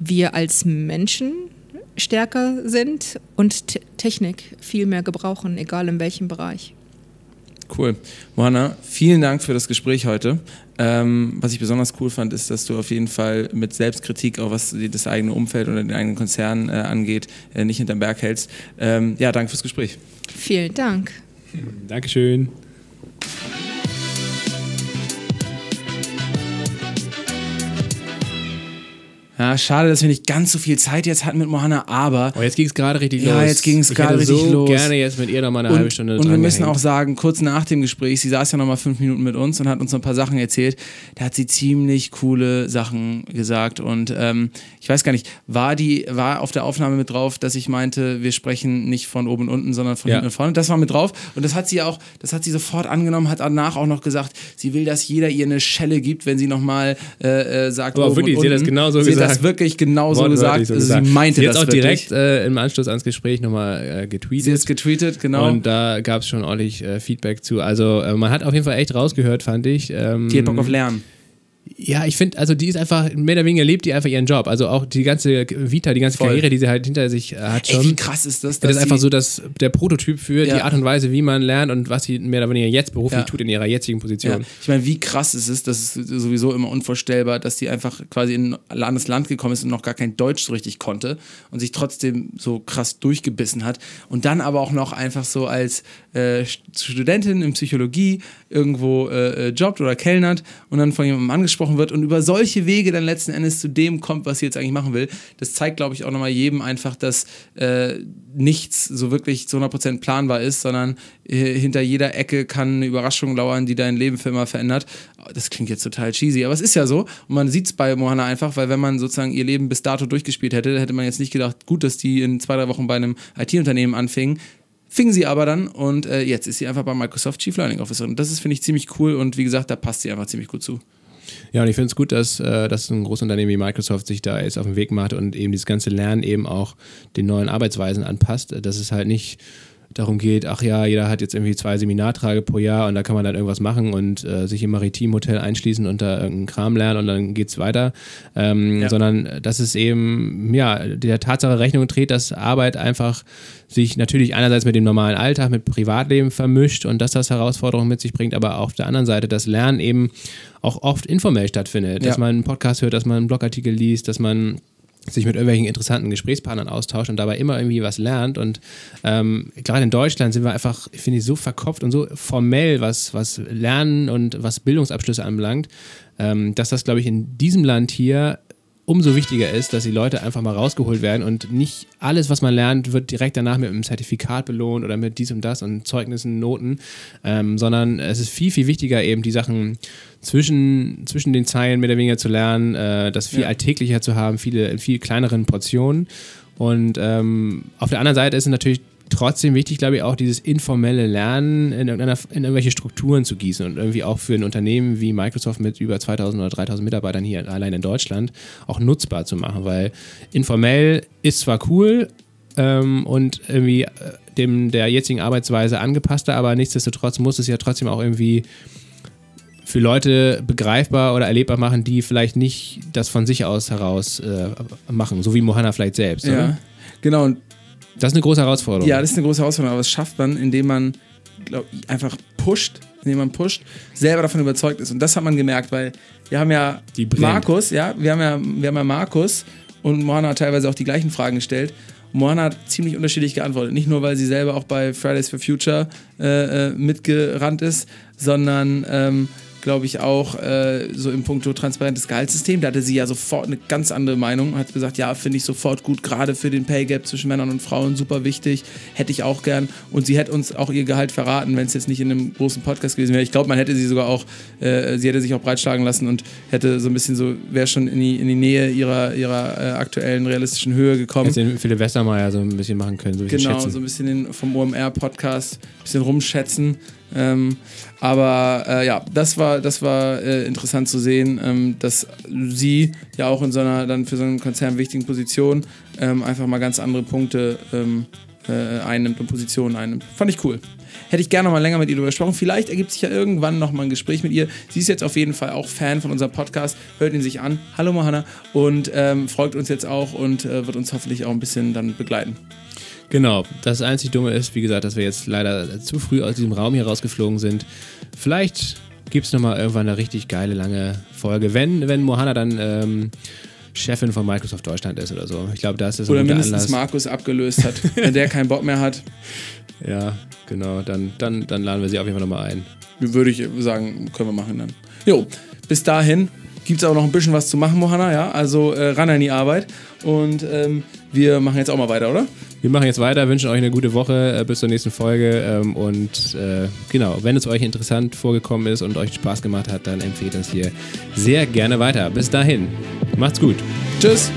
wir als Menschen stärker sind und Technik viel mehr gebrauchen, egal in welchem Bereich. Cool. Mohanna, vielen Dank für das Gespräch heute. Ähm, was ich besonders cool fand, ist, dass du auf jeden Fall mit Selbstkritik, auch was das eigene Umfeld oder den eigenen Konzern äh, angeht, äh, nicht hinterm Berg hältst. Ähm, ja, danke fürs Gespräch. Vielen Dank. Dankeschön. Ja, schade, dass wir nicht ganz so viel Zeit jetzt hatten mit Mohanna, aber Oh, jetzt ging es gerade richtig Ja, los. jetzt ging's Ich gerade richtig so los. gerne jetzt mit ihr noch mal eine halbe Stunde und wir müssen gehängt. auch sagen, kurz nach dem Gespräch, sie saß ja noch mal fünf Minuten mit uns und hat uns ein paar Sachen erzählt. Da hat sie ziemlich coole Sachen gesagt und ähm, ich weiß gar nicht, war die war auf der Aufnahme mit drauf, dass ich meinte, wir sprechen nicht von oben und unten, sondern von Ja. hinten und vorne. Das war mit drauf und das hat sie auch, das hat sie sofort angenommen, hat danach auch noch gesagt, sie will, dass jeder ihr eine Schelle gibt, wenn sie noch mal äh, äh, sagt, Aber oben wirklich, und sie hat das unten. genauso sie hat das wirklich genauso gesagt. so gesagt. sie meinte sie das auch wirklich. direkt äh, im Anschluss ans Gespräch nochmal äh, getweetet. Sie hat es getweetet, genau. Und da gab es schon ordentlich äh, Feedback zu. Also äh, man hat auf jeden Fall echt rausgehört, fand ich. Ähm, die hat Bock auf Lernen. Ja, ich finde, also die ist einfach, mehr oder weniger lebt die einfach ihren Job. Also auch die ganze Vita, die ganze Voll. Karriere, die sie halt hinter sich äh, hat Ey, schon. wie krass ist das? das ist einfach so dass der Prototyp für die Ja. Art und Weise, wie man lernt und was sie mehr oder weniger jetzt beruflich Ja. tut in ihrer jetzigen Ja. Position. Ich meine, wie krass ist es, das ist sowieso immer unvorstellbar, dass die einfach quasi in ein anderes Land gekommen ist und noch gar kein Deutsch so richtig konnte und sich trotzdem so krass durchgebissen hat. Und dann aber auch noch einfach so als äh, Studentin in Psychologie irgendwo äh, äh, jobbt oder kellnert und dann von jemandem angesprochen wird und über solche Wege dann letzten Endes zu dem kommt, was sie jetzt eigentlich machen will. Das zeigt, glaube ich, auch nochmal jedem einfach, dass äh, nichts so wirklich zu 100% planbar ist, sondern äh, hinter jeder Ecke kann eine Überraschung lauern, die dein Leben für immer verändert. Das klingt jetzt total cheesy, aber es ist ja so. Und man sieht es bei Mohanna einfach, weil wenn man sozusagen ihr Leben bis dato durchgespielt hätte, hätte man jetzt nicht gedacht, gut, dass die in zwei, drei Wochen bei einem IT-Unternehmen anfingen. Fing sie aber dann und äh, jetzt ist sie einfach bei Microsoft Chief Learning Officer. Und das ist, finde ich, ziemlich cool und wie gesagt, da passt sie einfach ziemlich gut zu. Ja, und ich finde es gut, dass, äh, dass ein großes Unternehmen wie Microsoft sich da jetzt auf den Weg macht und eben dieses ganze Lernen eben auch den neuen Arbeitsweisen anpasst. Dass es halt nicht darum geht, ach ja, jeder hat jetzt irgendwie zwei Seminartage pro Jahr und da kann man dann irgendwas machen und äh, sich im Maritimhotel einschließen und da irgendeinen Kram lernen und dann geht's weiter. Ähm, Ja. Sondern dass es eben, ja, der Tatsache Rechnung trägt, dass Arbeit einfach sich natürlich einerseits mit dem normalen Alltag, mit Privatleben vermischt und dass das Herausforderungen mit sich bringt, aber auf der anderen Seite das Lernen eben auch oft informell stattfindet. Dass Ja. man einen Podcast hört, dass man einen Blogartikel liest, dass man sich mit irgendwelchen interessanten Gesprächspartnern austauscht und dabei immer irgendwie was lernt. Und ähm, gerade in Deutschland sind wir einfach, finde ich, so verkopft und so formell, was, was Lernen und was Bildungsabschlüsse anbelangt, ähm, dass das, glaube ich, in diesem Land hier umso wichtiger ist, dass die Leute einfach mal rausgeholt werden und nicht alles, was man lernt, wird direkt danach mit einem Zertifikat belohnt oder mit dies und das und Zeugnissen, Noten, ähm, sondern es ist viel, viel wichtiger, eben die Sachen zwischen, zwischen den Zeilen mehr oder weniger zu lernen, äh, das viel Ja. alltäglicher zu haben, viele in viel kleineren Portionen. Und ähm, auf der anderen Seite ist es natürlich trotzdem wichtig, glaube ich, auch dieses informelle Lernen in, in irgendwelche Strukturen zu gießen und irgendwie auch für ein Unternehmen wie Microsoft mit über 2000 oder 3000 Mitarbeitern hier allein in Deutschland auch nutzbar zu machen, weil informell ist zwar cool ähm, und irgendwie äh, dem der jetzigen Arbeitsweise angepasster, aber nichtsdestotrotz muss es ja trotzdem auch irgendwie für Leute begreifbar oder erlebbar machen, die vielleicht nicht das von sich aus heraus äh, machen, so wie Mohanna vielleicht selbst. Ja, Oder? genau. Und Das ist eine große Herausforderung. Ja, das ist eine große Herausforderung, aber das schafft man, indem man glaub, einfach pusht, indem man pusht, selber davon überzeugt ist. Und das hat man gemerkt, weil wir haben ja. Markus, ja, wir haben ja, wir haben ja Markus und Moana hat teilweise auch die gleichen Fragen gestellt. Moana hat ziemlich unterschiedlich geantwortet. Nicht nur, weil sie selber auch bei Fridays for Future äh, äh, mitgerannt ist, sondern ähm, glaube ich, auch äh, so im Punkto transparentes Gehaltssystem. Da hatte sie ja sofort eine ganz andere Meinung. Hat gesagt, ja, finde ich sofort gut, gerade für den Pay Gap zwischen Männern und Frauen super wichtig. Hätte ich auch gern. Und sie hätte uns auch ihr Gehalt verraten, wenn es jetzt nicht in einem großen Podcast gewesen wäre. Ich glaube, man hätte sie sogar auch, äh, sie hätte sich auch breitschlagen lassen und hätte so ein bisschen so, wäre schon in die, in die Nähe ihrer, ihrer äh, aktuellen realistischen Höhe gekommen. Hätte den Philipp Westermeier so ein bisschen machen können, so wie ich Genau, schätzen. so ein bisschen den, vom OMR-Podcast, ein bisschen rumschätzen. Ähm, aber äh, ja, das war, das war äh, interessant zu sehen, ähm, dass sie ja auch in so einer dann für so einen Konzern wichtigen Position ähm, einfach mal ganz andere Punkte ähm, äh, einnimmt und Positionen einnimmt. Fand ich cool. Hätte ich gerne noch mal länger mit ihr darüber gesprochen. Vielleicht ergibt sich ja irgendwann noch mal ein Gespräch mit ihr. Sie ist jetzt auf jeden Fall auch Fan von unserem Podcast. Hört ihn sich an. Hallo Mohanna. Und ähm, folgt uns jetzt auch und äh, wird uns hoffentlich auch ein bisschen dann begleiten. Genau, das einzig Dumme ist, wie gesagt, dass wir jetzt leider zu früh aus diesem Raum hier rausgeflogen sind. Vielleicht gibt es nochmal irgendwann eine richtig geile, lange Folge, wenn, wenn Mohanna dann ähm, Chefin von Microsoft Deutschland ist oder so. Ich glaube, da ist das ein Oder mindestens Anlass. Markus abgelöst hat. Wenn der keinen Bock mehr hat, Ja, genau, dann, dann, dann laden wir sie auf jeden Fall nochmal ein. würde ich sagen, können wir machen dann. Jo, bis dahin, gibt es auch noch ein bisschen was zu machen, Mohanna, ja. Also äh, ran an die Arbeit. Und ähm, wir machen jetzt auch mal weiter, oder? Wir machen jetzt weiter, wünschen euch eine gute Woche äh, bis zur nächsten Folge. Ähm, und äh, genau, wenn es euch interessant vorgekommen ist und euch Spaß gemacht hat, dann empfehlt uns hier sehr gerne weiter. Bis dahin, macht's gut. Tschüss.